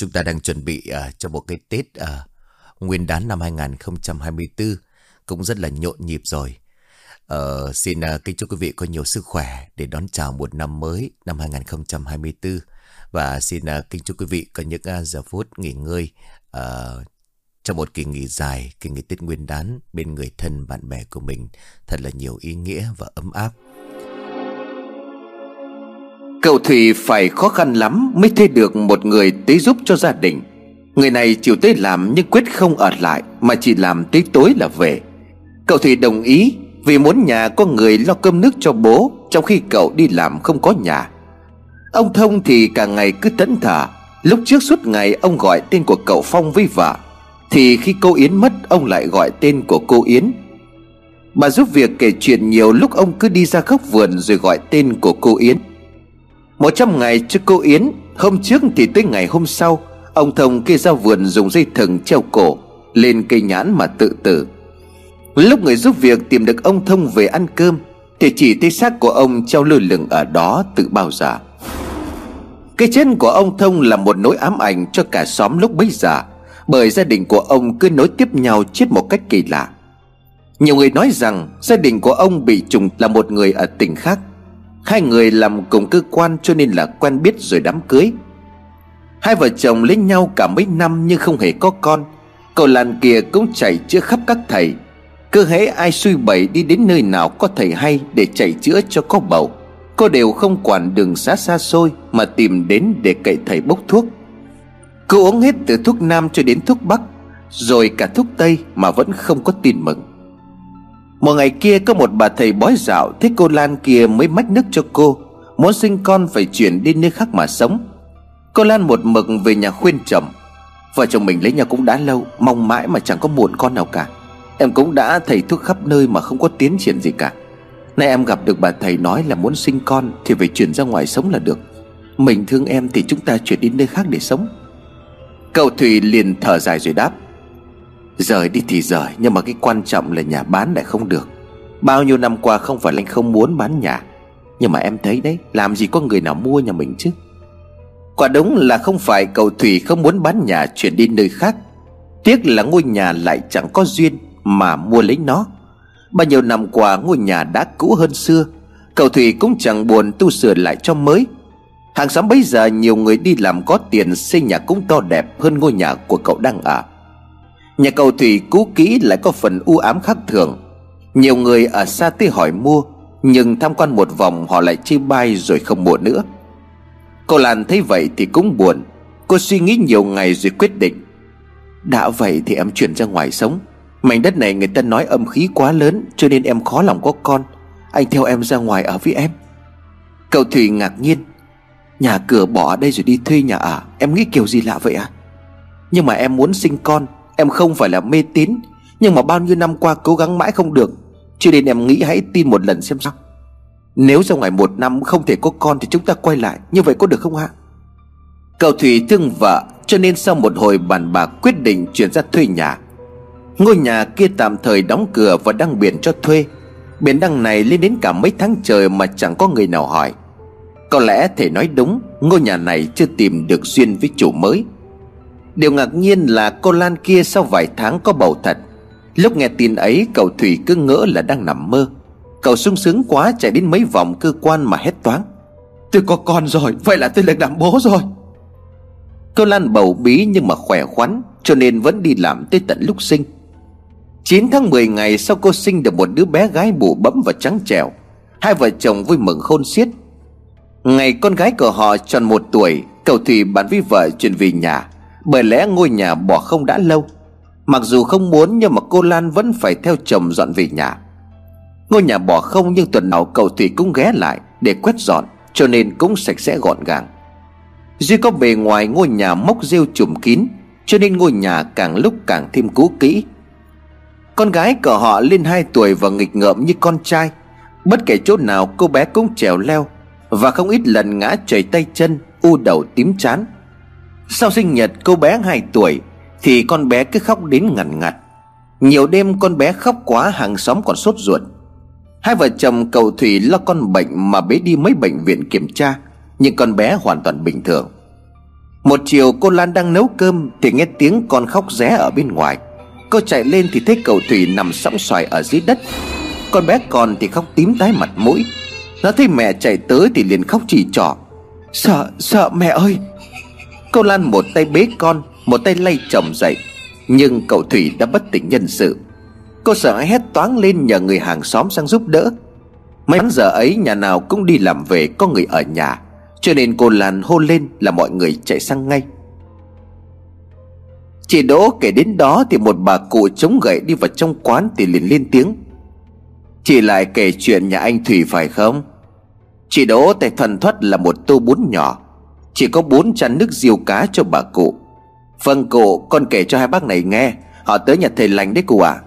chúng ta đang chuẩn bị uh, cho một cái Tết uh, Nguyên đán năm 2024 cũng rất là nhộn nhịp rồi. Uh, xin uh, kính chúc quý vị có nhiều sức khỏe để đón chào một năm mới năm 2024 và xin uh, kính chúc quý vị có những uh, giờ phút nghỉ ngơi uh, trong một kỳ nghỉ dài, kỳ nghỉ Tết Nguyên đán bên người thân bạn bè của mình thật là nhiều ý nghĩa và ấm áp. Cậu Thủy phải khó khăn lắm mới thuê được một người tới giúp cho gia đình. Người này chịu tới làm nhưng quyết không ở lại, Mà chỉ làm tới tối là về. Cậu Thủy đồng ý Vì muốn nhà có người lo cơm nước cho bố, Trong khi cậu đi làm không có nhà. Ông Thông thì cả ngày cứ tấn thở Lúc trước suốt ngày ông gọi tên của cậu Phong với vợ, Thì khi cô Yến mất, Ông lại gọi tên của cô Yến. Bà giúp việc kể chuyện nhiều lúc ông cứ đi ra góc vườn Rồi gọi tên của cô Yến một trăm ngày trước cô Yến, Hôm trước thì tới ngày hôm sau, Ông Thông kia ra vườn dùng dây thừng treo cổ, Lên cây nhãn mà tự tử. Lúc người giúp việc tìm được ông Thông về ăn cơm, Thì chỉ thấy xác của ông treo lơ lửng ở đó tự bao giờ. Cái chết của ông Thông là một nỗi ám ảnh cho cả xóm lúc bấy giờ, Bởi gia đình của ông cứ nối tiếp nhau chết một cách kỳ lạ. Nhiều người nói rằng gia đình của ông bị trùng là một người ở tỉnh khác. Hai người làm cùng cơ quan cho nên là quen biết rồi đám cưới. Hai vợ chồng lấy nhau cả mấy năm nhưng không hề có con. Cậu làn kia cũng chạy chữa khắp các thầy. Cơ hễ ai suy bẩy đi đến nơi nào có thầy hay để chạy chữa cho có bầu. Cô đều không quản đường xa xa xôi Mà tìm đến để cậy thầy bốc thuốc. Cô uống hết từ thuốc nam cho đến thuốc bắc, Rồi cả thuốc tây mà vẫn không có tin mừng một ngày kia có một bà thầy bói dạo Thấy cô Lan kia mới mách nước cho cô, Muốn sinh con phải chuyển đi nơi khác mà sống. Cô Lan một mực về nhà khuyên chồng. Vợ chồng mình lấy nhau cũng đã lâu, Mong mãi mà chẳng có buồn con nào cả. Em cũng đã thầy thuốc khắp nơi mà không có tiến triển gì cả. Nay em gặp được bà thầy nói là muốn sinh con Thì phải chuyển ra ngoài sống là được. Mình thương em thì chúng ta chuyển đi nơi khác để sống. Cậu Thủy liền thở dài rồi đáp. Rời đi thì rời, Nhưng mà cái quan trọng là nhà bán lại không được. Bao nhiêu năm qua không phải là anh không muốn bán nhà, Nhưng mà em thấy đấy, Làm gì có người nào mua nhà mình chứ? Quả đúng là không phải cậu Thủy không muốn bán nhà, chuyển đi nơi khác. Tiếc là ngôi nhà lại chẳng có duyên Mà mua lấy nó. Bao nhiêu năm qua ngôi nhà đã cũ hơn xưa, Cậu Thủy cũng chẳng buồn tu sửa lại cho mới. Hàng xóm bây giờ nhiều người đi làm có tiền, Xây nhà cũng to đẹp hơn ngôi nhà của cậu đang ở. Nhà cầu Thủy cũ kỹ lại có phần u ám khác thường. Nhiều người ở xa tới hỏi mua, Nhưng tham quan một vòng họ lại chê bai rồi không mua nữa. Cô Lan thấy vậy thì cũng buồn. Cô suy nghĩ nhiều ngày rồi quyết định, Đã vậy thì em chuyển ra ngoài sống. Mảnh đất này người ta nói âm khí quá lớn Cho nên em khó lòng có con. Anh theo em ra ngoài ở với em. Cậu Thủy ngạc nhiên, Nhà cửa bỏ đây rồi đi thuê nhà ở Em nghĩ kiểu gì lạ vậy à? Nhưng mà em muốn sinh con. Em không phải là mê tín, Nhưng mà bao nhiêu năm qua cố gắng mãi không được, Cho nên em nghĩ hãy tin một lần xem sao. Nếu ra ngày một năm không thể có con Thì chúng ta quay lại, Như vậy có được không ạ? Cậu Thủy thương vợ, Cho nên sau một hồi bàn bạc quyết định chuyển ra thuê nhà. Ngôi nhà kia tạm thời đóng cửa và đăng biển cho thuê. Biển đăng này lên đến cả mấy tháng trời mà chẳng có người nào hỏi. Có lẽ thể nói đúng, Ngôi nhà này chưa tìm được duyên với chủ mới. Điều ngạc nhiên là cô Lan kia sau vài tháng có bầu thật. Lúc nghe tin ấy, cậu Thủy cứ ngỡ là đang nằm mơ. Cậu sung sướng quá chạy đến mấy vòng cơ quan mà hét toáng. Tôi có con rồi, Vậy là tôi được làm bố rồi. Cô Lan bầu bí nhưng mà khỏe khoắn, Cho nên vẫn đi làm tới tận lúc sinh. 9 tháng 10 ngày sau cô sinh được một đứa bé gái bụ bấm và trắng trẻo. Hai vợ chồng vui mừng khôn xiết. Ngày con gái của họ tròn một tuổi, Cậu Thủy bán với vợ chuyển về nhà bởi lẽ ngôi nhà bỏ không đã lâu. Mặc dù không muốn nhưng mà cô Lan vẫn phải theo chồng dọn về nhà. Ngôi nhà bỏ không nhưng tuần nào cậu Thủy cũng ghé lại để quét dọn, Cho nên cũng sạch sẽ gọn gàng. Duy có bề ngoài ngôi nhà mốc rêu trùm kín, Cho nên ngôi nhà càng lúc càng thêm cũ kỹ. Con gái của họ lên 2 tuổi và nghịch ngợm như con trai. Bất kể chỗ nào cô bé cũng trèo leo Và không ít lần ngã chảy tay chân, U đầu tím chán sau sinh nhật cô bé 2 tuổi Thì con bé cứ khóc đến ngằn ngặt. Nhiều đêm con bé khóc quá hàng xóm còn sốt ruột. Hai vợ chồng cầu Thủy lo con bệnh mà bế đi mấy bệnh viện kiểm tra Nhưng con bé hoàn toàn bình thường. Một chiều cô Lan đang nấu cơm Thì nghe tiếng con khóc ré ở bên ngoài. Cô chạy lên thì thấy cậu Thủy nằm sóng xoài ở dưới đất. Con bé còn thì khóc tím tái mặt mũi. Nó thấy mẹ chạy tới thì liền khóc chỉ trỏ Sợ, sợ mẹ ơi Cô Lan một tay bế con, Một tay lay chồng dậy. Nhưng cậu Thủy đã bất tỉnh nhân sự. Cô sợ hét toáng lên nhờ người hàng xóm sang giúp đỡ. Mấy giờ ấy, nhà nào cũng đi làm về, có người ở nhà. Cho nên cô Lan hô lên là mọi người chạy sang ngay. Chị Đỗ kể đến đó thì một bà cụ chống gậy đi vào trong quán thì liền lên tiếng. Chị lại kể chuyện nhà anh Thủy phải không? Chị Đỗ tay thần thoát là một tô bún nhỏ. Chỉ có bốn chăn nước diều cá cho bà cụ. Vâng cụ con kể cho hai bác này nghe. Họ tới nhà thầy lành đấy cụ ạ. À.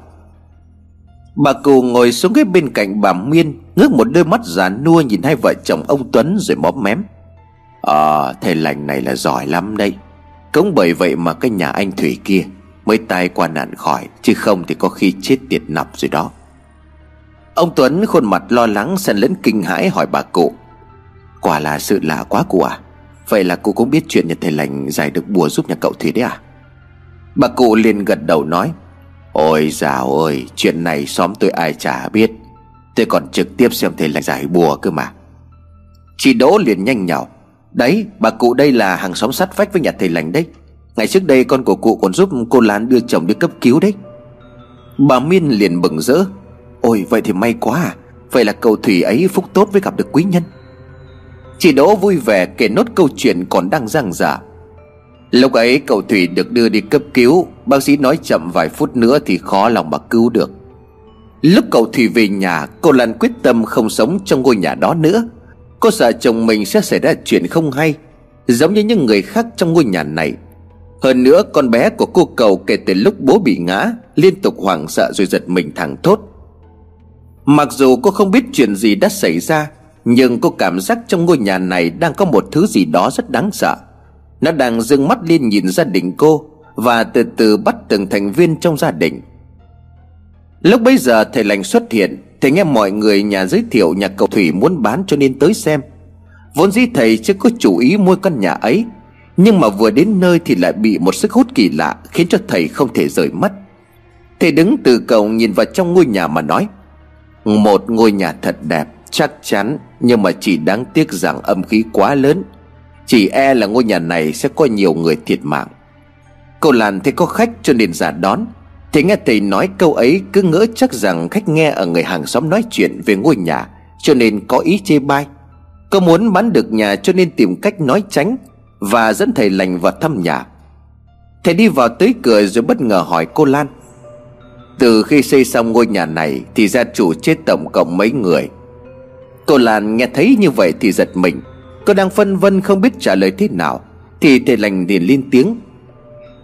Bà cụ ngồi xuống cái bên cạnh bà Miên Ngước một đôi mắt già nua nhìn hai vợ chồng ông Tuấn rồi móm mém. Ờ à, thầy lành này là giỏi lắm đây Cũng bởi vậy mà cái nhà anh Thủy kia Mới tai qua nạn khỏi Chứ không thì có khi chết tiệt nọc rồi đó. Ông Tuấn khuôn mặt lo lắng xen lẫn kinh hãi hỏi bà cụ. Quả là sự lạ quá cụ à Vậy là cô cũng biết chuyện nhà thầy lành giải được bùa giúp nhà cậu Thủy đấy à? Bà cụ liền gật đầu nói, Ôi dào ơi, Chuyện này xóm tôi ai chả biết. Tôi còn trực tiếp xem thầy lành giải bùa cơ mà. Chị Đỗ liền nhanh nhào, Đấy, bà cụ đây là hàng xóm sát vách với nhà thầy lành đấy. Ngày trước đây con của cụ còn giúp cô Lan đưa chồng đi cấp cứu đấy. Bà Miên liền bừng rỡ, Ôi, vậy thì may quá à. Vậy là cậu Thủy ấy phúc tốt với gặp được quý nhân. Chị Đỗ vui vẻ kể nốt câu chuyện còn đang giang dở. Lúc ấy, cậu Thủy được đưa đi cấp cứu. Bác sĩ nói chậm vài phút nữa thì khó lòng mà cứu được. Lúc cậu Thủy về nhà, Cô Lan quyết tâm không sống trong ngôi nhà đó nữa. Cô sợ chồng mình sẽ xảy ra chuyện không hay, Giống như những người khác trong ngôi nhà này. Hơn nữa, con bé của cô cầu kể từ lúc bố bị ngã, Liên tục hoảng sợ rồi giật mình thẳng thốt. Mặc dù cô không biết chuyện gì đã xảy ra nhưng cô cảm giác trong ngôi nhà này Đang có một thứ gì đó rất đáng sợ. Nó đang dương mắt lên nhìn gia đình cô Và từ từ bắt từng thành viên trong gia đình. Lúc bấy giờ thầy lành xuất hiện Thầy nghe mọi người nhà giới thiệu nhà cầu Thủy muốn bán cho nên tới xem. Vốn dĩ thầy chưa có chủ ý mua căn nhà ấy, Nhưng mà vừa đến nơi thì lại bị một sức hút kỳ lạ Khiến cho thầy không thể rời mắt. Thầy đứng từ cầu nhìn vào trong ngôi nhà mà nói, một ngôi nhà thật đẹp, Chắc chắn nhưng mà chỉ đáng tiếc rằng âm khí quá lớn. Chỉ e là ngôi nhà này sẽ có nhiều người thiệt mạng. Cô Lan thấy có khách cho nên giả đón. Thì nghe thầy nói câu ấy, cứ ngỡ chắc rằng khách nghe ở người hàng xóm nói chuyện về ngôi nhà, Cho nên có ý chê bai. Cô muốn bán được nhà cho nên tìm cách nói tránh, Và dẫn thầy lành vào thăm nhà. Thầy đi vào tới cửa rồi bất ngờ hỏi cô Lan. Từ khi xây xong ngôi nhà này Thì gia chủ chết tổng cộng mấy người? Cô Lan nghe thấy như vậy thì giật mình. Cô đang phân vân không biết trả lời thế nào. Thì thầy lành liền lên tiếng.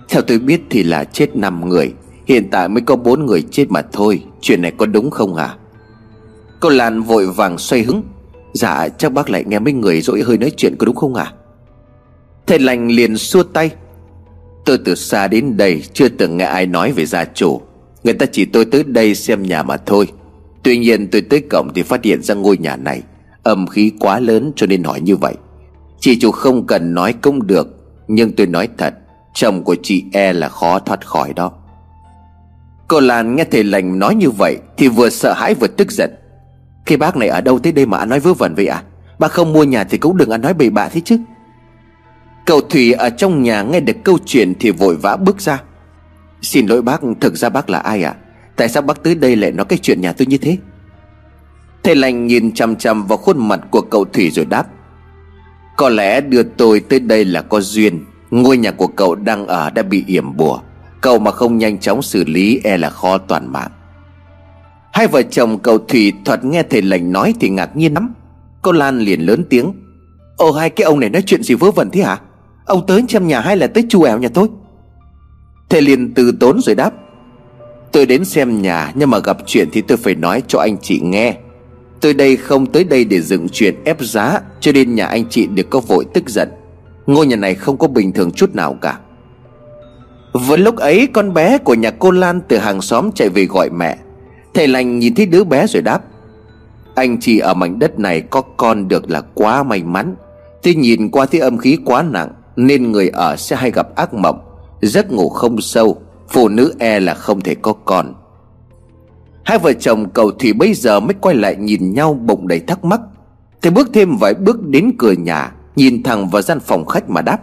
Theo tôi biết thì là chết 5 người. Hiện tại mới có bốn người chết mà thôi. Chuyện này có đúng không hả Cô Lan vội vàng xoay hứng. Dạ chắc bác lại nghe mấy người dỗi hơi nói chuyện có đúng không ạ? Thầy lành liền xua tay. Tôi từ xa đến đây Chưa từng nghe ai nói về gia chủ. Người ta chỉ tôi tới đây xem nhà mà thôi. Tuy nhiên tôi tới cổng thì phát hiện ra ngôi nhà này. Âm khí quá lớn cho nên hỏi như vậy. Chị chủ không cần nói cũng được, Nhưng tôi nói thật, Chồng của chị e là khó thoát khỏi đó. Cô Lan nghe thầy lành nói như vậy Thì vừa sợ hãi vừa tức giận. Khi bác này ở đâu tới đây mà ăn nói vớ vẩn vậy à Bác không mua nhà thì cũng đừng ăn nói bậy bạ thế chứ. Cậu Thủy ở trong nhà nghe được câu chuyện Thì vội vã bước ra. Xin lỗi bác, Thực ra bác là ai ạ? à? Tại sao bác tới đây lại nói cái chuyện nhà tôi như thế? Thầy lành nhìn chằm chằm vào khuôn mặt của cậu Thủy rồi đáp, Có lẽ đưa tôi tới đây là có duyên. Ngôi nhà của cậu đang ở đã bị yểm bùa. Cậu mà không nhanh chóng xử lý e là khó toàn mạng. Hai vợ chồng cậu Thủy thoạt nghe thầy lành nói thì ngạc nhiên lắm. Cô Lan liền lớn tiếng, Ồ, hai cái ông này nói chuyện gì vớ vẩn thế hả? Ông tới xem nhà hay là tới chu ẻo nhà tôi? Thầy liền từ tốn rồi đáp Tôi đến xem nhà, Nhưng mà gặp chuyện thì tôi phải nói cho anh chị nghe. Tôi đây không tới đây để dựng chuyện ép giá, Cho nên nhà anh chị được có vội tức giận. Ngôi nhà này không có bình thường chút nào cả. Vừa lúc ấy, con bé của nhà cô Lan từ hàng xóm chạy về gọi mẹ. Thầy lành nhìn thấy đứa bé rồi đáp, Anh chị ở mảnh đất này có con được là quá may mắn. Tuy nhìn qua thấy âm khí quá nặng, Nên người ở sẽ hay gặp ác mộng, Giấc ngủ không sâu. Phụ nữ e là không thể có con. Hai vợ chồng cầu thủy bây giờ mới quay lại nhìn nhau bụng đầy thắc mắc. Thầy bước thêm vài bước đến cửa nhà, Nhìn thẳng vào gian phòng khách mà đáp.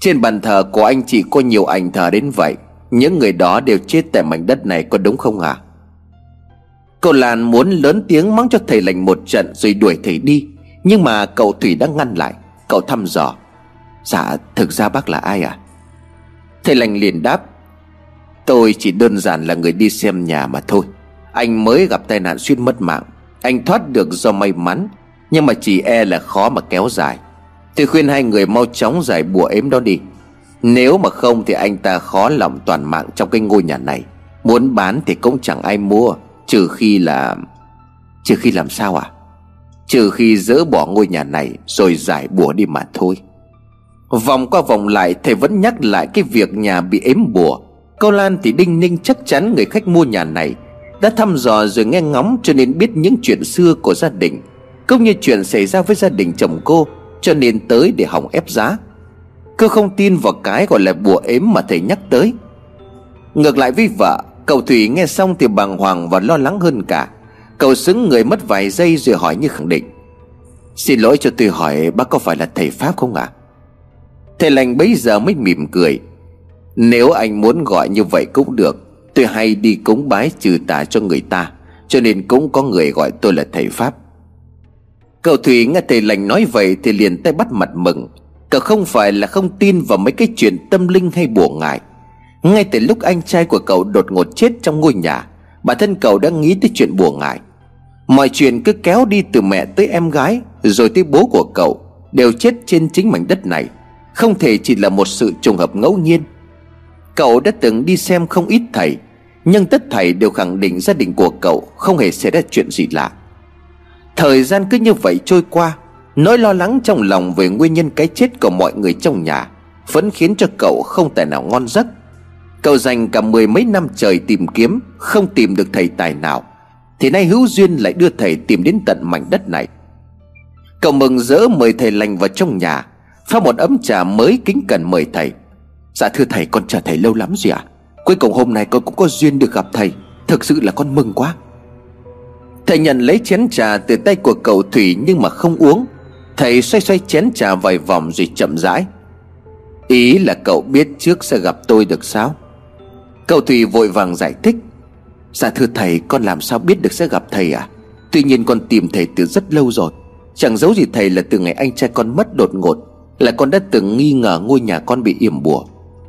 Trên bàn thờ của anh chị có nhiều ảnh thờ đến vậy. Những người đó đều chết tại mảnh đất này có đúng không ạ? À? Cậu Lan muốn lớn tiếng mắng cho thầy lành một trận rồi đuổi thầy đi. Nhưng mà cậu Thủy đã ngăn lại. Cậu thăm dò. Dạ thực ra bác là ai à Thầy lành liền đáp. Tôi chỉ đơn giản là người đi xem nhà mà thôi. Anh mới gặp tai nạn suýt mất mạng. Anh thoát được do may mắn, Nhưng mà chỉ e là khó mà kéo dài. Tôi khuyên hai người mau chóng giải bùa ếm đó đi. Nếu mà không thì anh ta khó lòng toàn mạng trong cái ngôi nhà này. Muốn bán thì cũng chẳng ai mua, Trừ khi là, Trừ khi làm sao à Trừ khi dỡ bỏ ngôi nhà này Rồi giải bùa đi mà thôi. Vòng qua vòng lại, Thầy vẫn nhắc lại cái việc nhà bị ếm bùa. Cô Lan thì đinh ninh chắc chắn người khách mua nhà này. Đã thăm dò rồi nghe ngóng cho nên biết những chuyện xưa của gia đình, Cũng như chuyện xảy ra với gia đình chồng cô, Cho nên tới để hỏng ép giá. Cô không tin vào cái gọi là bùa ếm mà thầy nhắc tới. Ngược lại với vợ, Cậu Thủy nghe xong thì bàng hoàng và lo lắng hơn cả. Cậu xứng người mất vài giây rồi hỏi như khẳng định. Xin lỗi cho tôi hỏi bác có phải là thầy Pháp không ạ? À? Thầy lành bấy giờ mới mỉm cười. Nếu anh muốn gọi như vậy cũng được, Tôi hay đi cúng bái trừ tà cho người ta, Cho nên cũng có người gọi tôi là thầy Pháp. Cậu Thủy nghe thầy lành nói vậy Thì liền tay bắt mặt mừng. Cậu không phải là không tin vào mấy cái chuyện tâm linh hay bùa ngại ngay từ lúc anh trai của cậu đột ngột chết trong ngôi nhà, Bản thân cậu đã nghĩ tới chuyện buồn ngại Mọi chuyện cứ kéo đi từ mẹ tới em gái, Rồi tới bố của cậu, Đều chết trên chính mảnh đất này. Không thể chỉ là một sự trùng hợp ngẫu nhiên. Cậu đã từng đi xem không ít thầy, Nhưng tất thầy đều khẳng định gia đình của cậu Không hề xảy ra chuyện gì lạ. Thời gian cứ như vậy trôi qua, Nỗi lo lắng trong lòng về nguyên nhân cái chết của mọi người trong nhà Vẫn khiến cho cậu không thể nào ngon giấc. Cậu dành cả mười mấy năm trời tìm kiếm, Không tìm được thầy tài nào, Thì nay hữu duyên lại đưa thầy tìm đến tận mảnh đất này. Cậu mừng rỡ mời thầy lành vào trong nhà, Pha một ấm trà mới kính cẩn mời thầy. Dạ thưa thầy, con chờ thầy lâu lắm rồi ạ. À? Cuối cùng hôm nay con cũng có duyên được gặp thầy. Thực sự là con mừng quá. Thầy nhận lấy chén trà từ tay của cậu Thủy nhưng mà không uống. Thầy xoay xoay chén trà vài vòng rồi chậm rãi. Ý là cậu biết trước sẽ gặp tôi được sao? Cậu thủy vội vàng giải thích. Dạ thưa thầy, con làm sao biết được sẽ gặp thầy à Tuy nhiên con tìm thầy từ rất lâu rồi. Chẳng giấu gì thầy là từ ngày anh trai con mất đột ngột, Là con đã từng nghi ngờ ngôi nhà con bị yểm bùa.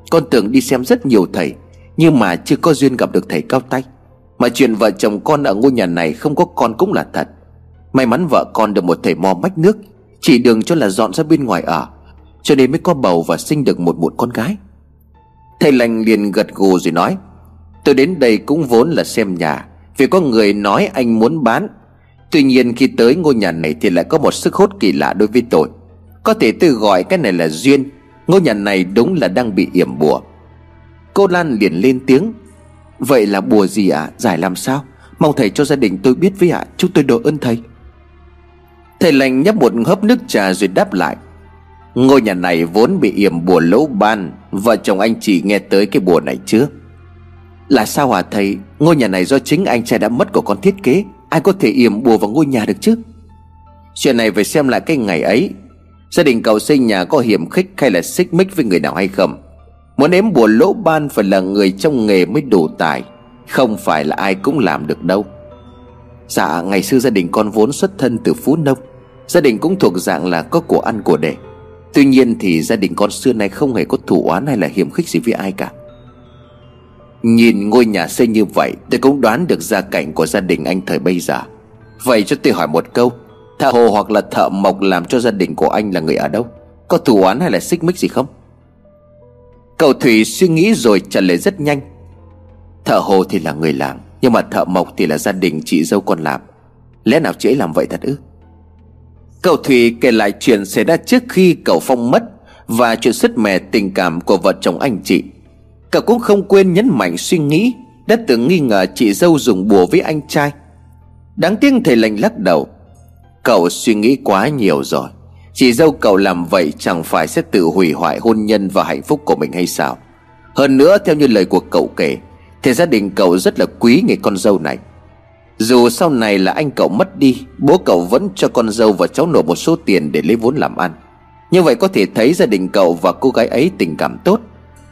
Con tưởng đi xem rất nhiều thầy, Nhưng mà chưa có duyên gặp được thầy cao tay. Mà chuyện vợ chồng con ở ngôi nhà này không có con cũng là thật. May mắn vợ con được một thầy mò mách nước, Chỉ đường cho là dọn ra bên ngoài ở, Cho nên mới có bầu và sinh được một một con gái. Thầy lành liền gật gù rồi nói, Tôi đến đây cũng vốn là xem nhà, Vì có người nói anh muốn bán. Tuy nhiên khi tới ngôi nhà này Thì lại có một sức hút kỳ lạ đối với tôi. Có thể tôi gọi cái này là duyên Ngôi nhà này đúng là đang bị yểm bùa. Cô Lan liền lên tiếng. Vậy là bùa gì ạ? À? Giải làm sao? Mong thầy cho gia đình tôi biết với ạ. À? Chúc tôi đội ơn thầy. Thầy lành nhấp một hớp nước trà rồi đáp lại. Ngôi nhà này vốn bị yểm bùa lỗ ban. Vợ chồng anh chị nghe tới cái bùa này chưa Là sao hả thầy? Ngôi nhà này do chính anh trai đã mất của con thiết kế. Ai có thể yểm bùa vào ngôi nhà được chứ? Chuyện này phải xem lại cái ngày ấy. Gia đình cậu xây nhà có hiểm khích hay là xích mích với người nào hay không? Muốn ếm bùa lỗ ban phải là người trong nghề mới đủ tài, Không phải là ai cũng làm được đâu. Dạ ngày xưa gia đình con vốn xuất thân từ Phú Nông, Gia đình cũng thuộc dạng là có của ăn của để. Tuy nhiên thì gia đình con xưa nay không hề có thủ oán hay là hiểm khích gì với ai cả. Nhìn ngôi nhà xây như vậy, Tôi cũng đoán được gia cảnh của gia đình anh thời bây giờ. Vậy cho tôi hỏi một câu Thợ hồ hoặc là thợ mộc làm cho gia đình của anh là người ở đâu? Có thủ oán hay là xích mích gì không? Cậu Thủy suy nghĩ rồi trả lời rất nhanh. Thợ hồ thì là người làm, Nhưng mà thợ mộc thì là gia đình chị dâu con làm. Lẽ nào chị ấy làm vậy thật ư? Cậu Thủy kể lại chuyện xảy ra trước khi cậu Phong mất Và chuyện sứt mẻ tình cảm của vợ chồng anh chị. Cậu cũng không quên nhấn mạnh suy nghĩ, Đã từng nghi ngờ chị dâu dùng bùa với anh trai. Đáng tiếc thầy lành lắc đầu. Cậu suy nghĩ quá nhiều rồi. Chị dâu cậu làm vậy chẳng phải sẽ tự hủy hoại hôn nhân và hạnh phúc của mình hay sao? Hơn nữa, theo như lời của cậu kể, Thì gia đình cậu rất là quý người con dâu này. Dù sau này là anh cậu mất đi, Bố cậu vẫn cho con dâu và cháu nổ một số tiền để lấy vốn làm ăn. Như vậy có thể thấy gia đình cậu và cô gái ấy tình cảm tốt.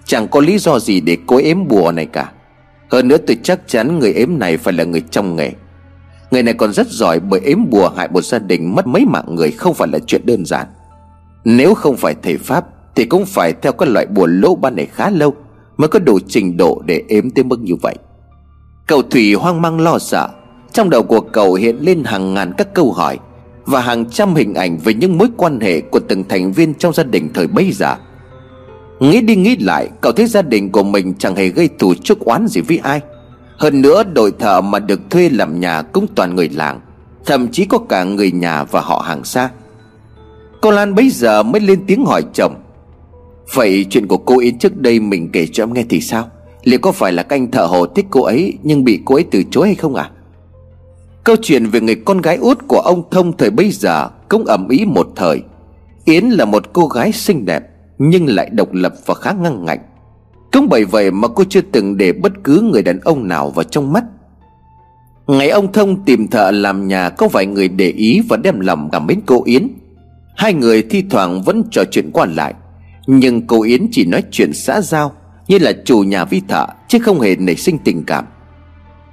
Chẳng có lý do gì để cố ếm bùa này cả. Hơn nữa, tôi chắc chắn người ếm này phải là người trong nghề. Người này còn rất giỏi bởi ếm bùa hại một gia đình mất mấy mạng người không phải là chuyện đơn giản. Nếu không phải thầy Pháp, Thì cũng phải theo các loại bùa lỗ ban này khá lâu Mới có đủ trình độ để ếm tới mức như vậy. Cậu Thủy hoang mang lo sợ. Trong đầu của cậu hiện lên hàng ngàn các câu hỏi Và hàng trăm hình ảnh về những mối quan hệ của từng thành viên trong gia đình thời bấy giờ. Nghĩ đi nghĩ lại, Cậu thấy gia đình của mình chẳng hề gây thù chuốc oán gì với ai hơn nữa, đội thợ mà được thuê làm nhà cũng toàn người làng, Thậm chí có cả người nhà và họ hàng xa. Cô Lan bấy giờ mới lên tiếng hỏi chồng, Vậy chuyện của cô Yến trước đây mình kể cho em nghe thì sao? Liệu có phải là canh thợ hồ thích cô ấy Nhưng bị cô ấy từ chối hay không à Câu chuyện về người con gái út của ông Thông thời bấy giờ Cũng ẩm ý một thời. Yến là một cô gái xinh đẹp Nhưng lại độc lập và khá ngăn ngạnh cũng bởi vậy mà cô chưa từng để bất cứ người đàn ông nào vào trong mắt. Ngày ông Thông tìm thợ làm nhà, Có vài người để ý và đem lòng cảm mến cô Yến. Hai người thi thoảng vẫn trò chuyện qua lại, Nhưng cô Yến chỉ nói chuyện xã giao, Như là chủ nhà vi thợ, Chứ không hề nảy sinh tình cảm.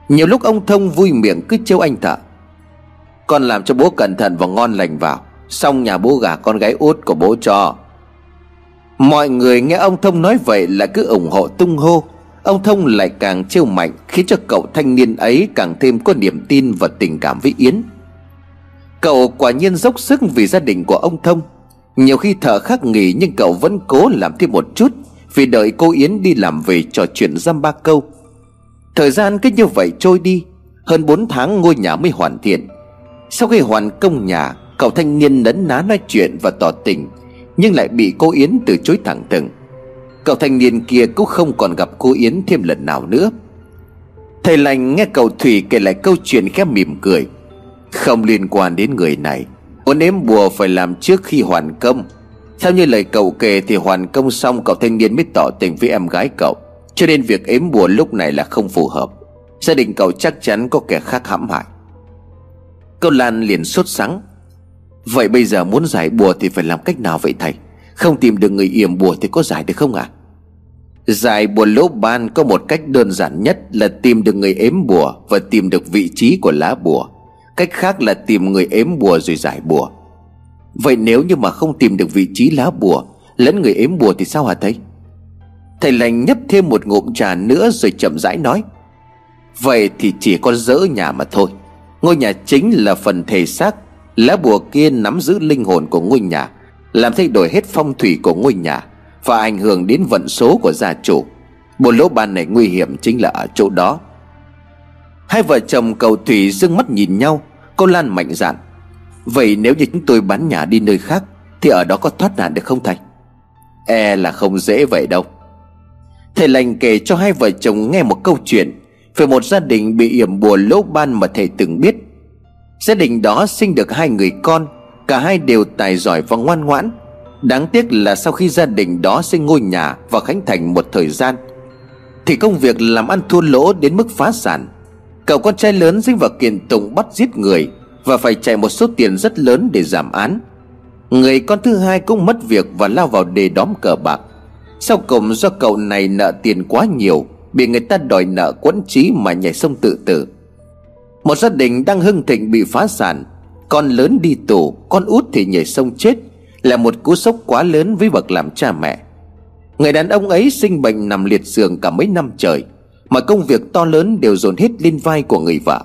Nhiều lúc ông Thông vui miệng cứ trêu anh thợ, Con làm cho bố cẩn thận và ngon lành vào, Xong nhà bố gả con gái út của bố cho. Mọi người nghe ông Thông nói vậy là cứ ủng hộ tung hô. Ông Thông lại càng trêu mạnh, Khiến cho cậu thanh niên ấy càng thêm có niềm tin và tình cảm với Yến. Cậu quả nhiên dốc sức vì gia đình của ông Thông. Nhiều khi thở khắc nghỉ nhưng cậu vẫn cố làm thêm một chút, Vì đợi cô Yến đi làm về trò chuyện dăm ba câu. Thời gian cứ như vậy trôi đi, Hơn 4 tháng ngôi nhà mới hoàn thiện. Sau khi hoàn công nhà, Cậu thanh niên nấn ná nói chuyện và tỏ tình nhưng lại bị cô Yến từ chối thẳng thừng. Cậu thanh niên kia cũng không còn gặp cô Yến thêm lần nào nữa. Thầy lành nghe cậu Thủy kể lại câu chuyện khẽ mỉm cười. Không liên quan đến người này Muốn ếm bùa phải làm trước khi hoàn công. Theo như lời cậu kể thì hoàn công xong, cậu thanh niên mới tỏ tình với em gái cậu. Cho nên việc ếm bùa lúc này là không phù hợp. Gia đình cậu chắc chắn có kẻ khác hãm hại. Cậu Lan liền sốt sắng. Vậy bây giờ muốn giải bùa thì phải làm cách nào vậy thầy? Không tìm được người yểm bùa thì có giải được không ạ? À? Giải bùa lỗ ban có một cách đơn giản nhất là tìm được người ếm bùa Và tìm được vị trí của lá bùa. Cách khác là tìm người ếm bùa rồi giải bùa. Vậy nếu như mà không tìm được vị trí lá bùa, Lẫn người ếm bùa thì sao hả thầy? Thầy lành nhấp thêm một ngụm trà nữa rồi chậm rãi nói. Vậy thì chỉ có dỡ nhà mà thôi. Ngôi nhà chính là phần thể xác Lá bùa kia nắm giữ linh hồn của ngôi nhà, Làm thay đổi hết phong thủy của ngôi nhà Và ảnh hưởng đến vận số của gia chủ. Bộ lỗ ban này nguy hiểm chính là ở chỗ đó. Hai vợ chồng cầu Thủy dương mắt nhìn nhau, Cô Lan mạnh dạn. Vậy nếu như chúng tôi bán nhà đi nơi khác, Thì ở đó có thoát nạn được không thầy? E là không dễ vậy đâu. Thầy lành kể cho hai vợ chồng nghe một câu chuyện Về một gia đình bị yểm bùa lỗ ban mà thầy từng biết. Gia đình đó sinh được hai người con, Cả hai đều tài giỏi và ngoan ngoãn. Đáng tiếc là sau khi gia đình đó sinh ngôi nhà và khánh thành một thời gian, Thì công việc làm ăn thua lỗ đến mức phá sản. Cậu con trai lớn dính vào kiện tụng bắt giết người Và phải chạy một số tiền rất lớn để giảm án. Người con thứ hai cũng mất việc và lao vào đề đóm cờ bạc. Sau cùng do cậu này nợ tiền quá nhiều, Bị người ta đòi nợ quẫn trí mà nhảy sông tự tử một gia đình đang hưng thịnh bị phá sản, Con lớn đi tù, Con út thì nhảy sông chết, Là một cú sốc quá lớn với bậc làm cha mẹ. Người đàn ông ấy sinh bệnh nằm liệt giường cả mấy năm trời Mọi công việc to lớn đều dồn hết lên vai của người vợ.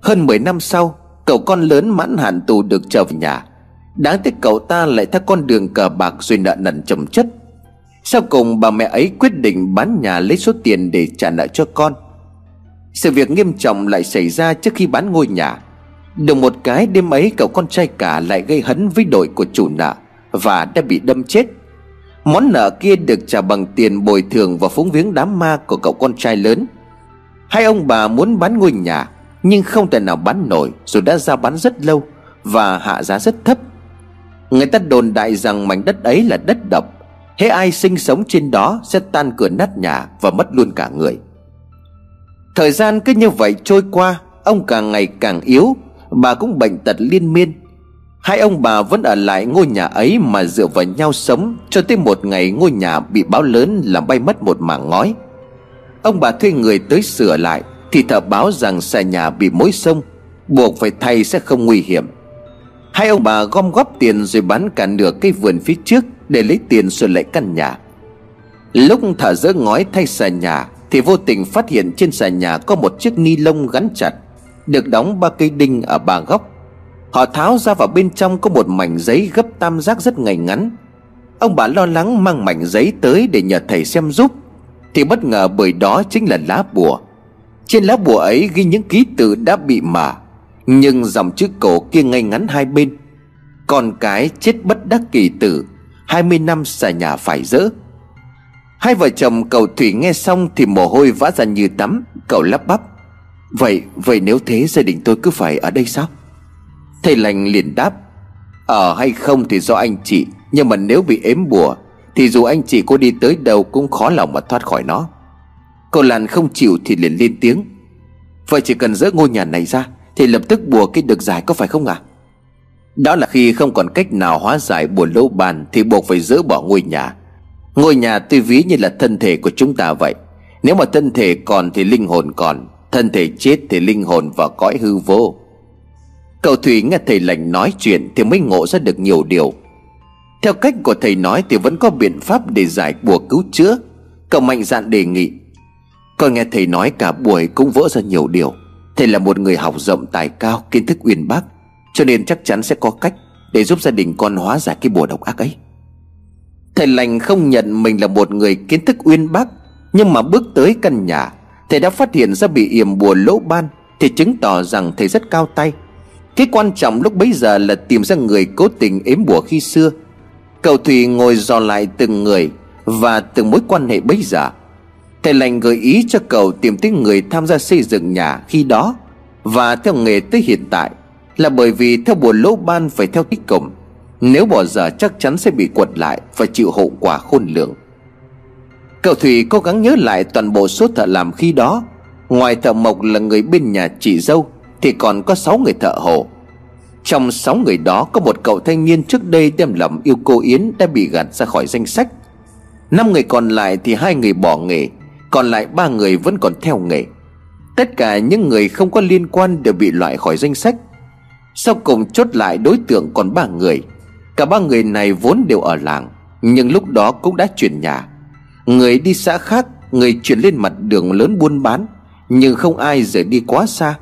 Hơn 10 năm sau, Cậu con lớn mãn hạn tù được trở về nhà. Đáng tiếc cậu ta lại theo con đường cờ bạc rồi nợ nần chồng chất. Sau cùng, bà mẹ ấy quyết định bán nhà lấy số tiền để trả nợ cho con sự việc nghiêm trọng lại xảy ra trước khi bán ngôi nhà. Được một cái đêm ấy, cậu con trai cả lại gây hấn với đội của chủ nợ Và đã bị đâm chết. Món nợ kia được trả bằng tiền bồi thường và phúng viếng đám ma của cậu con trai lớn. Hai ông bà muốn bán ngôi nhà, Nhưng không thể nào bán nổi Rồi đã ra bán rất lâu Và hạ giá rất thấp. Người ta đồn đại rằng mảnh đất ấy là đất độc. Hễ ai sinh sống trên đó sẽ tan cửa nát nhà và mất luôn cả người. Thời gian cứ như vậy trôi qua, Ông càng ngày càng yếu, Bà cũng bệnh tật liên miên. Hai ông bà vẫn ở lại ngôi nhà ấy mà dựa vào nhau sống, Cho tới một ngày ngôi nhà bị báo lớn làm bay mất một mảng ngói. Ông bà thuê người tới sửa lại, Thì thợ báo rằng xà nhà bị mối sông, Buộc phải thay sẽ không nguy hiểm. Hai ông bà gom góp tiền rồi bán cả nửa cây vườn phía trước Để lấy tiền sửa lại căn nhà. Lúc thợ dỡ ngói thay xà nhà thì vô tình phát hiện trên xà nhà có một chiếc ni lông gắn chặt, Được đóng ba cây đinh ở ba góc. Họ tháo ra vào bên trong có một mảnh giấy gấp tam giác rất ngay ngắn. Ông bà lo lắng mang mảnh giấy tới để nhờ thầy xem giúp, Thì bất ngờ bởi đó chính là lá bùa. Trên lá bùa ấy ghi những ký tự đã bị mờ Nhưng dòng chữ cổ kia ngay ngắn hai bên. Con cái chết bất đắc kỳ tử 20 năm xà nhà phải dỡ Hai vợ chồng cậu Thủy nghe xong Thì mồ hôi vã ra như tắm. Cậu lắp bắp Vậy, vậy nếu thế gia đình tôi cứ phải ở đây sao? Thầy lành liền đáp Ở hay không thì do anh chị Nhưng mà nếu bị ếm bùa Thì dù anh chị có đi tới đâu Cũng khó lòng mà thoát khỏi nó. Cậu Lan không chịu thì liền lên tiếng Vậy chỉ cần dỡ ngôi nhà này ra Thì lập tức bùa cái được giải có phải không ạ? À? Đó là khi không còn cách nào hóa giải bùa lỗ bàn Thì buộc phải dỡ bỏ ngôi nhà. Ngôi nhà tuy ví như là thân thể của chúng ta vậy, Nếu mà thân thể còn thì linh hồn còn, Thân thể chết thì linh hồn vào cõi hư vô. Cậu Thủy nghe thầy lành nói chuyện Thì mới ngộ ra được nhiều điều. Theo cách của thầy nói Thì vẫn có biện pháp để giải bùa cứu chữa. Cậu mạnh dạn đề nghị. Con nghe thầy nói cả buổi cũng vỡ ra nhiều điều. Thầy là một người học rộng tài cao, Kiến thức uyên bác, Cho nên chắc chắn sẽ có cách Để giúp gia đình con hóa giải cái bùa độc ác ấy. Thầy lành không nhận mình là một người kiến thức uyên bác, Nhưng mà bước tới căn nhà, Thầy đã phát hiện ra bị yểm bùa lỗ ban, Thì chứng tỏ rằng thầy rất cao tay. Cái quan trọng lúc bấy giờ là tìm ra người cố tình ếm bùa khi xưa. Cậu Thùy ngồi dò lại từng người Và từng mối quan hệ bấy giờ. Thầy lành gợi ý cho cậu tìm tới người tham gia xây dựng nhà khi đó. Và theo nghề tới hiện tại Là bởi vì theo bùa lỗ ban phải theo tích cổng. Nếu bỏ dở chắc chắn sẽ bị quật lại Và chịu hậu quả khôn lường. Cậu thủy cố gắng nhớ lại toàn bộ số thợ làm khi đó. Ngoài thợ Mộc là người bên nhà chị dâu, thì còn có 6 người thợ hồ. Trong 6 người đó có một cậu thanh niên trước đây đem lầm yêu cô Yến đã bị gạt ra khỏi danh sách. Năm người còn lại thì hai người bỏ nghề, Còn lại ba người vẫn còn theo nghề. Tất cả những người không có liên quan đều bị loại khỏi danh sách. Sau cùng chốt lại đối tượng còn ba người. Cả ba người này vốn đều ở làng, Nhưng lúc đó cũng đã chuyển nhà. Người đi xã khác, Người chuyển lên mặt đường lớn buôn bán, Nhưng không ai rời đi quá xa.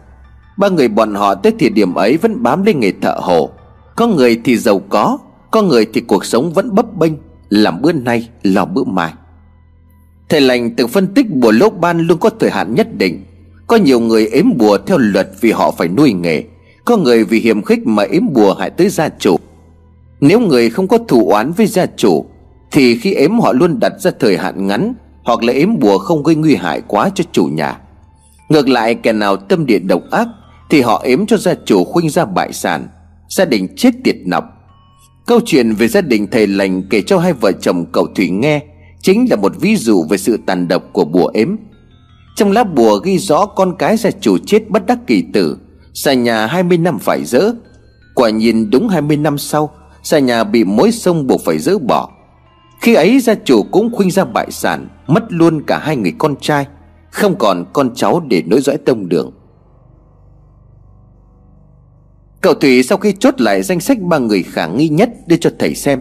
Ba người bọn họ tới thời điểm ấy vẫn bám lên nghề thợ hồ. Có người thì giàu có Có người thì cuộc sống vẫn bấp bênh, Làm bữa nay, lo bữa mai. Thầy lành từng phân tích bùa lốt ban luôn có thời hạn nhất định. Có nhiều người ếm bùa theo luật vì họ phải nuôi nghề, Có người vì hiểm khích mà ếm bùa hại tới gia chủ. Nếu người không có thù oán với gia chủ, Thì khi ếm họ luôn đặt ra thời hạn ngắn, Hoặc là ếm bùa không gây nguy hại quá cho chủ nhà. Ngược lại, kẻ nào tâm địa độc ác, thì họ ếm cho gia chủ khuynh ra bại sản, Gia đình chết tiệt nọc. Câu chuyện về gia đình thầy lành kể cho hai vợ chồng cậu Thủy nghe, Chính là một ví dụ về sự tàn độc của bùa ếm. Trong lá bùa ghi rõ con cái gia chủ chết bất đắc kỳ tử, Xa nhà 20 năm phải dỡ. Quả nhìn đúng 20 năm sau xà nhà bị mối sông buộc phải dỡ bỏ. Khi ấy gia chủ cũng khuynh ra bại sản, Mất luôn cả hai người con trai, Không còn con cháu để nối dõi tông đường. Cậu Thủy sau khi chốt lại danh sách ba người khả nghi nhất đưa cho thầy xem,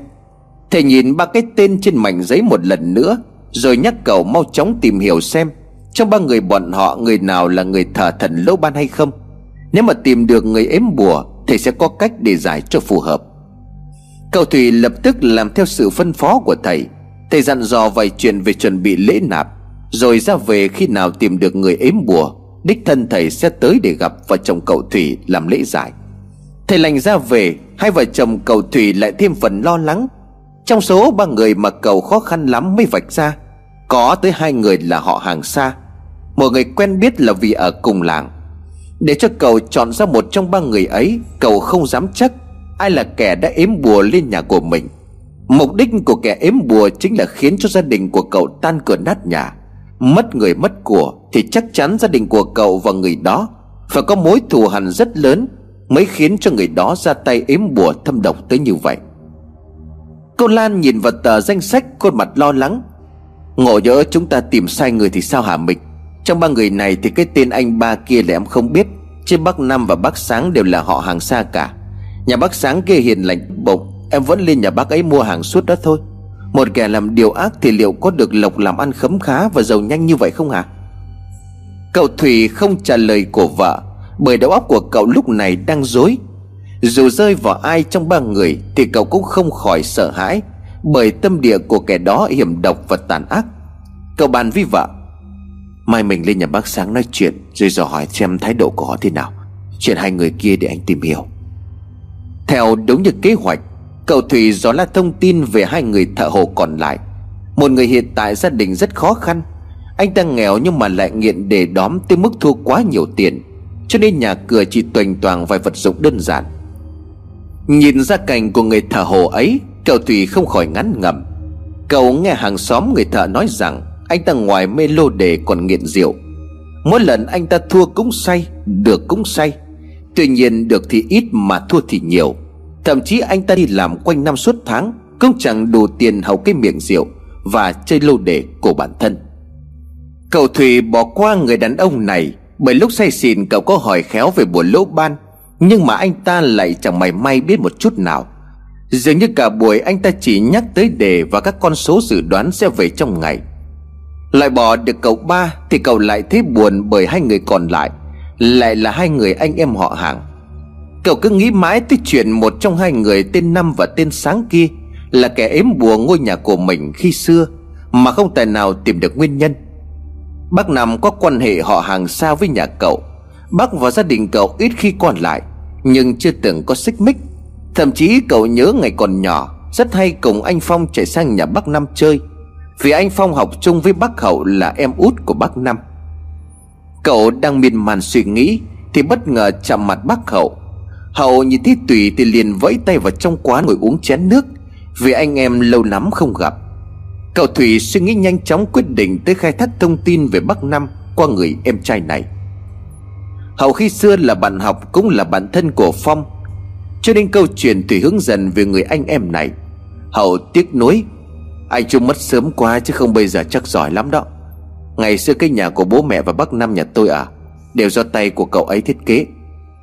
Thầy nhìn ba cái tên trên mảnh giấy một lần nữa, Rồi nhắc cậu mau chóng tìm hiểu xem Trong ba người bọn họ người nào là người thờ thần lâu ban hay không. Nếu mà tìm được người ếm bùa, Thầy sẽ có cách để giải cho phù hợp. Cậu Thủy lập tức làm theo sự phân phó của thầy. Thầy dặn dò vài chuyện về chuẩn bị lễ nạp, Rồi ra về khi nào tìm được người ếm bùa, Đích thân thầy sẽ tới để gặp và chồng cậu Thủy làm lễ giải. Thầy lành ra về, Hai vợ chồng cầu Thủy lại thêm phần lo lắng. Trong số ba người mà cầu khó khăn lắm mới vạch ra, Có tới hai người là họ hàng xa. Một người quen biết là vì ở cùng làng. Để cho cầu chọn ra một trong ba người ấy Cầu không dám chắc Ai là kẻ đã ếm bùa lên nhà của mình? Mục đích của kẻ ếm bùa Chính là khiến cho gia đình của cậu tan cửa nát nhà. Mất người mất của Thì chắc chắn gia đình của cậu và người đó Phải có mối thù hằn rất lớn Mới khiến cho người đó ra tay ếm bùa thâm độc tới như vậy. Cô Lan nhìn vào tờ danh sách Khuôn mặt lo lắng. Ngộ nhỡ chúng ta tìm sai người thì sao hả mình? Trong ba người này thì cái tên anh ba kia là em không biết. Trên bác Năm và bác Sáng đều là họ hàng xa cả. Nhà bác Sáng kia hiền lành bụng Em vẫn lên nhà bác ấy mua hàng suốt đó thôi. Một kẻ làm điều ác thì liệu có được lộc làm ăn khấm khá và giàu nhanh như vậy không hả? Cậu Thủy không trả lời của vợ, Bởi đầu óc của cậu lúc này đang dối Dù rơi vào ai trong ba người Thì cậu cũng không khỏi sợ hãi, Bởi tâm địa của kẻ đó hiểm độc và tàn ác. Cậu bàn với vợ, Mai mình lên nhà bác Sáng nói chuyện, Rồi dò hỏi xem thái độ của họ thế nào. Chuyện hai người kia để anh tìm hiểu. Theo đúng như kế hoạch, Cậu Thủy dò la thông tin về hai người thợ hồ còn lại. Một người hiện tại gia đình rất khó khăn. Anh ta nghèo nhưng mà lại nghiện để đóm tới mức thua quá nhiều tiền, Cho nên nhà cửa chỉ toành toàn vài vật dụng đơn giản. Nhìn ra cảnh của người thợ hồ ấy, Cậu Thủy không khỏi ngắn ngầm Cậu nghe hàng xóm người thợ nói rằng Anh ta ngoài mê lô đề còn nghiện rượu. Mỗi lần anh ta thua cũng say, Được cũng say. Tuy nhiên được thì ít mà thua thì nhiều. Thậm chí anh ta đi làm quanh năm suốt tháng, Cũng chẳng đủ tiền hầu cái miệng rượu Và chơi lô đề của bản thân. Cậu Thùy bỏ qua người đàn ông này Bởi lúc say xỉn cậu có hỏi khéo về buổi lỗ ban, Nhưng mà anh ta lại chẳng mày may biết một chút nào. Dường như cả buổi anh ta chỉ nhắc tới đề Và các con số dự đoán sẽ về trong ngày. Lại bỏ được cậu ba Thì cậu lại thấy buồn bởi hai người còn lại Lại là hai người anh em họ hàng. Cậu cứ nghĩ mãi tới chuyện một trong hai người tên Năm và tên Sáng kia Là kẻ ếm bùa ngôi nhà của mình khi xưa, Mà không tài nào tìm được nguyên nhân. Bác Năm có quan hệ họ hàng xa với nhà cậu. Bác và gia đình cậu ít khi còn lại, Nhưng chưa từng có xích mích. Thậm chí cậu nhớ ngày còn nhỏ, Rất hay cùng anh Phong chạy sang nhà bác Năm chơi, Vì anh Phong học chung với bác Hậu là em út của bác Năm. Cậu đang miên man suy nghĩ Thì bất ngờ chạm mặt bác Hậu. Hậu nhìn thấy Tùy thì liền vẫy tay vào trong quán ngồi uống chén nước, Vì anh em lâu lắm không gặp. Cậu Thủy suy nghĩ nhanh chóng quyết định tới khai thác thông tin về Bắc Nam qua người em trai này. Hậu khi xưa là bạn học cũng là bạn thân của Phong, Cho nên câu chuyện Thủy hướng dần về người anh em này. Hậu tiếc nuối, Anh chung mất sớm quá chứ không bây giờ chắc giỏi lắm đó. Ngày xưa cái nhà của bố mẹ và bác Năm nhà tôi à Đều do tay của cậu ấy thiết kế.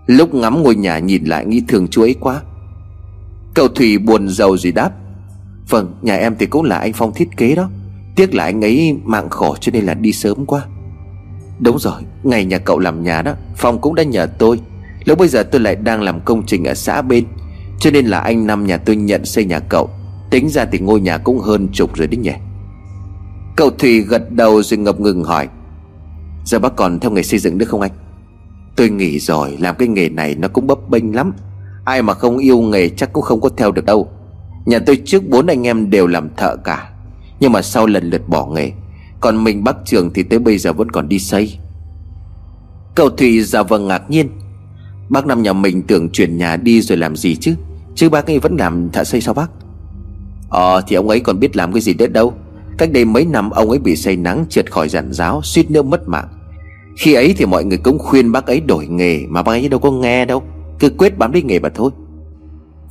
Lúc ngắm ngôi nhà nhìn lại nghĩ thương chú ấy quá. Cậu Thủy buồn giàu rồi đáp Vâng nhà em thì cũng là anh Phong thiết kế đó. Tiếc là anh ấy mạng khổ cho nên là đi sớm quá. Đúng rồi, Ngày nhà cậu làm nhà đó, Phong cũng đã nhờ tôi. Lúc bây giờ tôi lại đang làm công trình ở xã bên, Cho nên là anh Năm nhà tôi nhận xây nhà cậu. Tính ra thì ngôi nhà cũng hơn chục rồi đấy nhỉ. Cậu Thủy gật đầu rồi ngập ngừng hỏi, Giờ bác còn theo nghề xây dựng nữa không anh? Tôi nghỉ rồi, Làm cái nghề này nó cũng bấp bênh lắm. Ai mà không yêu nghề chắc cũng không có theo được đâu. Nhà tôi trước bốn anh em đều làm thợ cả, Nhưng mà sau lần lượt bỏ nghề, Còn mình bác trường thì tới bây giờ vẫn còn đi xây. Cậu Thùy giả vờ ngạc nhiên. Bác năm nhà mình tưởng chuyển nhà đi rồi làm gì chứ? Chứ bác ấy vẫn làm thợ xây sao bác? Ờ thì ông ấy còn biết làm cái gì đấy đâu. Cách đây mấy năm ông ấy bị say nắng, trượt khỏi giản giáo, Suýt nữa mất mạng khi ấy thì mọi người cũng khuyên bác ấy đổi nghề Mà bác ấy đâu có nghe đâu. Cứ quyết bám lấy nghề mà thôi.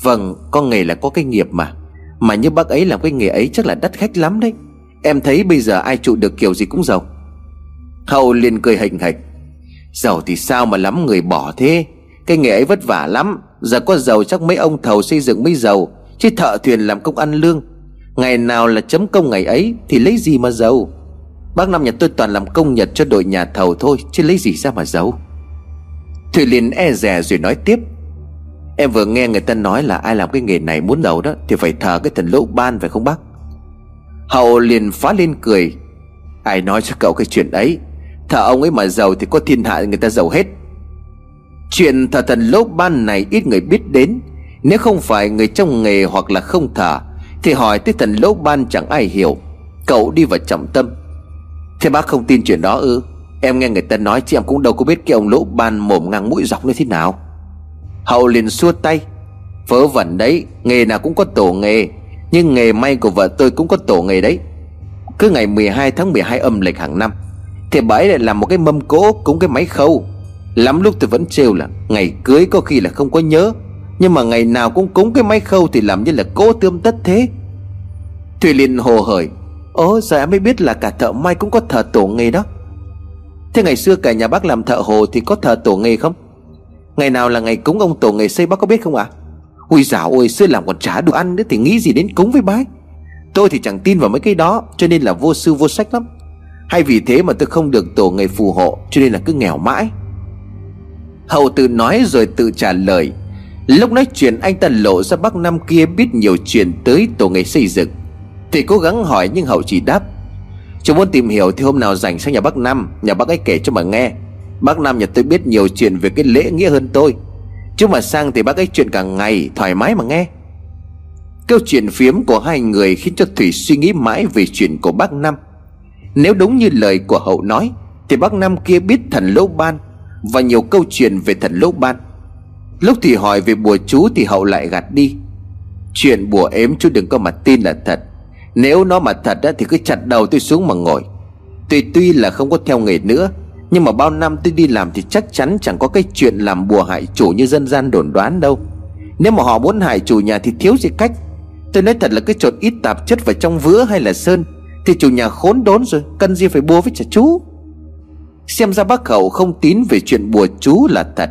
Vâng con nghề là có cái nghiệp mà. Mà như bác ấy làm cái nghề ấy chắc là đắt khách lắm đấy. Em thấy bây giờ ai trụ được kiểu gì cũng giàu. Hậu liền cười hình hạch. Giàu thì sao mà lắm người bỏ thế? Cái nghề ấy vất vả lắm. Giờ có giàu chắc mấy ông thầu xây dựng mới giàu. Chứ thợ thuyền làm công ăn lương. Ngày nào là chấm công ngày ấy Thì lấy gì mà giàu? Bác Năm nhà tôi toàn làm công nhật cho đội nhà thầu thôi, Chứ lấy gì ra mà giấu. Thùy liền e rè rồi nói tiếp. Em vừa nghe người ta nói là ai làm cái nghề này muốn giàu đó, Thì phải thờ cái thần lỗ ban phải không bác? Hậu liền phá lên cười. Ai nói cho cậu cái chuyện ấy? Thờ ông ấy mà giàu thì có thiên hạ người ta giàu hết. Chuyện thờ thần lỗ ban này ít người biết đến. Nếu không phải người trong nghề hoặc là không thờ, Thì hỏi tới thần lỗ ban chẳng ai hiểu. Cậu đi vào trọng tâm. Thế bác không tin chuyện đó ư? Em nghe người ta nói chứ em cũng đâu có biết cái ông lỗ ban mồm ngang mũi dọc như thế nào. Hậu liền xua tay. Vớ vẩn đấy, Nghề nào cũng có tổ nghề, Nhưng nghề may của vợ tôi cũng có tổ nghề đấy. Cứ ngày 12 tháng 12 âm lịch hàng năm, Thì bà ấy lại làm một cái mâm cỗ Cũng cái máy khâu. Lắm lúc tôi vẫn trêu là Ngày cưới có khi là không có nhớ, Nhưng mà ngày nào cũng cúng cái máy khâu Thì làm như là cỗ tươm tất thế. Thùy Liên hồ hởi. Ồ giờ em mới biết là cả thợ may cũng có thờ tổ nghề đó? Thế ngày xưa cả nhà bác làm thợ hồ Thì có thờ tổ nghề không? Ngày nào là ngày cúng ông tổ nghề xây bác có biết không ạ? À? Ui dạo ôi xưa làm còn trả đồ ăn nữa Thì nghĩ gì đến cúng với bái Tôi thì chẳng tin vào mấy cái đó, Cho nên là vô sư vô sách lắm. Hay vì thế mà tôi không được tổ nghề phù hộ, Cho nên là cứ nghèo mãi. Hậu tự nói rồi tự trả lời. Lúc nói chuyện, anh ta lộ ra bác năm kia biết nhiều chuyện tới tổ nghề xây dựng. Thì cố gắng hỏi nhưng Hậu chỉ đáp. Chú muốn tìm hiểu thì hôm nào rảnh sang nhà bác Năm Nhà bác ấy kể cho mà nghe. Bác Năm nhà tôi biết nhiều chuyện về cái lễ nghĩa hơn tôi. Chứ mà sang thì bác ấy chuyện cả ngày, Thoải mái mà nghe. Câu chuyện phiếm của hai người khiến cho Thủy suy nghĩ mãi về chuyện của bác Năm Nếu đúng như lời của Hậu nói, Thì bác Năm kia biết thần lỗ ban Và nhiều câu chuyện về thần lỗ ban. Lúc thì hỏi về bùa chú thì Hậu lại gạt đi. Chuyện bùa ếm chú đừng có mà tin là thật. Nếu nó mà thật á, thì cứ chặt đầu tôi xuống mà ngồi. Tuy tuy là không có theo nghề nữa Nhưng mà bao năm tôi đi làm thì chắc chắn chẳng có cái chuyện làm bùa hại chủ như dân gian đồn đoán đâu. Nếu mà họ muốn hại chủ nhà thì thiếu gì cách. Tôi nói thật là cái trộn ít tạp chất vào trong vữa hay là sơn Thì chủ nhà khốn đốn rồi Cần gì phải bùa với trả chú? Xem ra bác khẩu không tín về chuyện bùa chú là thật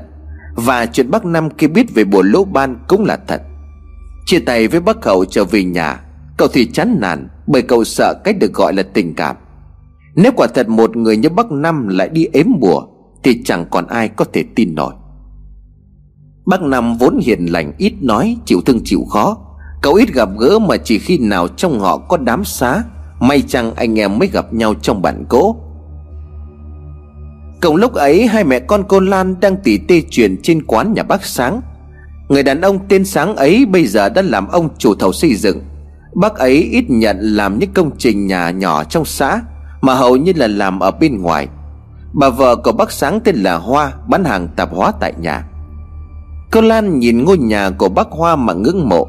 Và chuyện bác Năm kia biết về bùa lỗ ban cũng là thật. Chia tay với bác khẩu trở về nhà Cậu thì chán nản, Bởi cậu sợ cách được gọi là tình cảm. Nếu quả thật một người như bác Năm lại đi ếm bùa, Thì chẳng còn ai có thể tin nổi. Bác Năm vốn hiền lành, ít nói, Chịu thương chịu khó. Cậu ít gặp gỡ mà chỉ khi nào trong họ có đám xá, May chăng anh em mới gặp nhau trong bản cỗ Cùng lúc ấy, hai mẹ con cô Lan đang tỉ tê chuyện trên quán nhà bác Sáng. Người đàn ông tên Sáng ấy bây giờ đã làm ông chủ thầu xây dựng. Bác ấy ít nhận làm những công trình nhà nhỏ trong xã, Mà hầu như là làm ở bên ngoài. Bà vợ của bác Sáng tên là Hoa, Bán hàng tạp hóa tại nhà. Cô Lan nhìn ngôi nhà của bác Hoa mà ngưỡng mộ.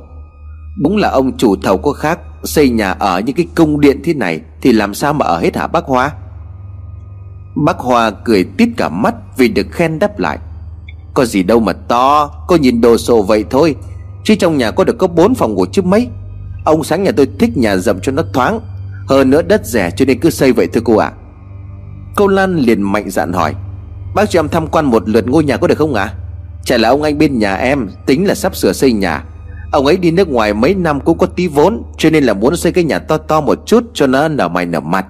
Đúng là ông chủ thầu có khác, Xây nhà ở những cái cung điện thế này Thì làm sao mà ở hết hả bác Hoa? Bác Hoa cười tít cả mắt Vì được khen đáp lại. Có gì đâu mà to, Cô nhìn đồ sộ vậy thôi. Chứ trong nhà có được có bốn phòng ngủ chứ mấy. Ông sáng nhà tôi thích nhà rộng cho nó thoáng, Hơn nữa đất rẻ cho nên cứ xây vậy thưa cô ạ à. Cô Lan liền mạnh dạn hỏi, Bác cho em tham quan một lượt ngôi nhà có được không ạ à? Chả là ông anh bên nhà em, Tính là sắp sửa xây nhà Ông ấy đi nước ngoài mấy năm cũng có tí vốn, Cho nên là muốn xây cái nhà to to một chút Cho nó nở mày nở mặt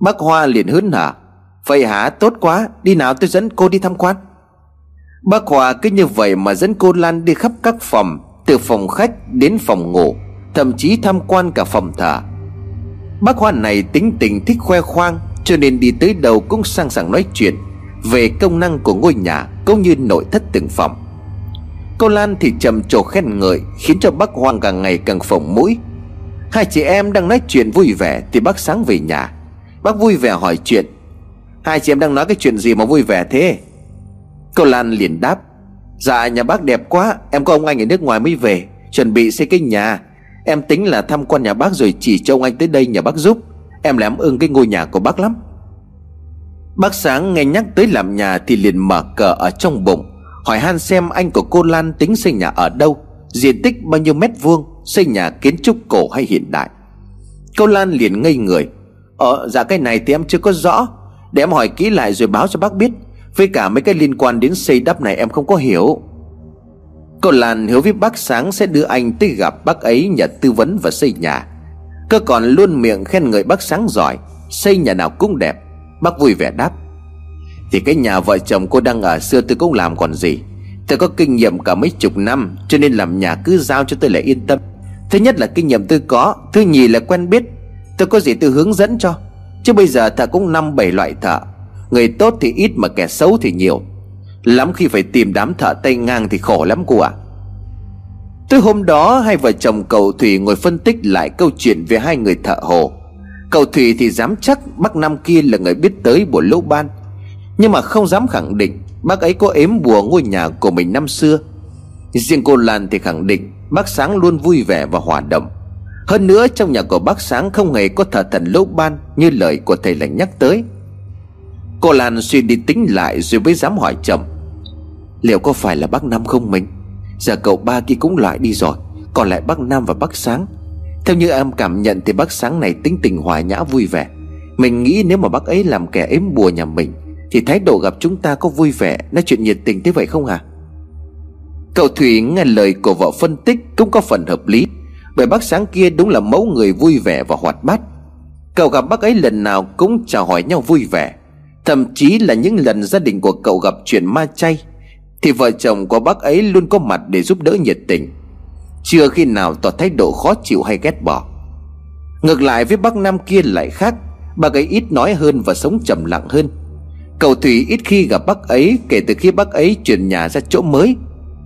Bác Hoa liền hớn hở, Vậy hả tốt quá, Đi nào tôi dẫn cô đi tham quan Bác Hoa cứ như vậy mà dẫn cô Lan đi khắp các phòng từ phòng khách đến phòng ngủ, Thậm chí tham quan cả phòng thờ. Bác Hoan này tính tình thích khoe khoang, Cho nên đi tới đâu cũng sang sảng nói chuyện Về công năng của ngôi nhà Cũng như nội thất từng phòng. Cô Lan thì trầm trồ khen ngợi, Khiến cho bác Hoang càng ngày càng phồng mũi. Hai chị em đang nói chuyện vui vẻ Thì bác sáng về nhà. Bác vui vẻ hỏi chuyện, Hai chị em đang nói cái chuyện gì mà vui vẻ thế? Cô Lan liền đáp Dạ nhà bác đẹp quá. Em có ông anh ở nước ngoài mới về. Chuẩn bị xây cái nhà. Em tính là thăm quan nhà bác rồi chỉ cho ông anh tới đây nhà bác giúp. Em làm ưng cái ngôi nhà của bác lắm. Bác sáng nghe nhắc tới làm nhà Thì liền mở cờ ở trong bụng. Hỏi han xem anh của cô Lan tính xây nhà ở đâu? Diện tích bao nhiêu mét vuông? Xây nhà kiến trúc cổ hay hiện đại? Cô Lan liền ngây người. Ờ dạ cái này thì em chưa có rõ. Để em hỏi kỹ lại rồi báo cho bác biết. Với cả mấy cái liên quan đến xây đắp này em không có hiểu. Cô Lan hứa với bác sáng sẽ đưa anh tới gặp bác ấy nhờ tư vấn và xây nhà. Cơ còn luôn miệng khen người bác sáng giỏi, Xây nhà nào cũng đẹp, Bác vui vẻ đáp. Thì cái nhà vợ chồng cô đang ở xưa tôi cũng làm còn gì. Tôi có kinh nghiệm cả mấy chục năm, Cho nên làm nhà cứ giao cho tôi là yên tâm. Thứ nhất là kinh nghiệm tôi có, Thứ nhì là quen biết. Tôi có gì tôi hướng dẫn cho. Chứ bây giờ thợ cũng năm, bảy loại thợ. Người tốt thì ít mà kẻ xấu thì nhiều. Lắm khi phải tìm đám thợ tay ngang thì khổ lắm cô ạ. À. Tới hôm đó, hai vợ chồng cậu Thủy ngồi phân tích lại câu chuyện về hai người thợ hồ. Cậu Thủy thì dám chắc bác năm kia là người biết tới bộ lỗ ban. Nhưng mà không dám khẳng định Bác ấy có ếm bùa ngôi nhà của mình năm xưa. Riêng cô Lan thì khẳng định Bác Sáng luôn vui vẻ và hòa đồng. Hơn nữa, trong nhà của bác Sáng không hề có thờ thần lỗ ban Như lời của thầy lành nhắc tới. Cô Lan suy đi tính lại rồi mới dám hỏi chậm. Liệu có phải là bác Năm không mình? Giờ cậu ba kia cũng loại đi rồi. Còn lại bác Nam và bác Sáng. Theo như em cảm nhận thì bác Sáng này tính tình hòa nhã vui vẻ. Mình nghĩ nếu mà bác ấy làm kẻ ếm bùa nhà mình, Thì thái độ gặp chúng ta có vui vẻ, Nói chuyện nhiệt tình thế vậy không hả? Cậu Thủy nghe lời của vợ phân tích Cũng có phần hợp lý, Bởi bác Sáng kia đúng là mẫu người vui vẻ và hoạt bát. Cậu gặp bác ấy lần nào cũng chào hỏi nhau vui vẻ. Thậm chí là những lần gia đình của cậu gặp chuyện ma chay, Thì vợ chồng của bác ấy luôn có mặt để giúp đỡ nhiệt tình. Chưa khi nào tỏ thái độ khó chịu hay ghét bỏ. Ngược lại với bác Nam kia lại khác, Bác ấy ít nói hơn và sống trầm lặng hơn. Cậu Thủy ít khi gặp bác ấy kể từ khi bác ấy chuyển nhà ra chỗ mới.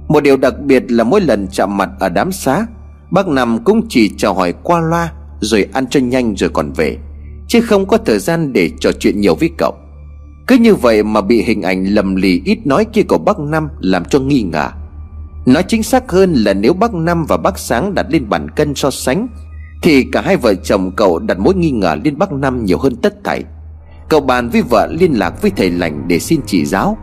Một điều đặc biệt là mỗi lần chạm mặt ở đám xá, Bác Nam cũng chỉ chào hỏi qua loa, Rồi ăn cho nhanh rồi còn về, Chứ không có thời gian để trò chuyện nhiều với cậu cứ như vậy mà bị hình ảnh lầm lì ít nói kia của bác Năm làm cho nghi ngờ. Nói chính xác hơn là nếu bác Năm và bác Sáng đặt lên bàn cân so sánh, Thì cả hai vợ chồng cậu đặt mối nghi ngờ lên bác Năm nhiều hơn tất thảy Cậu bàn với vợ liên lạc với thầy lành để xin chỉ giáo.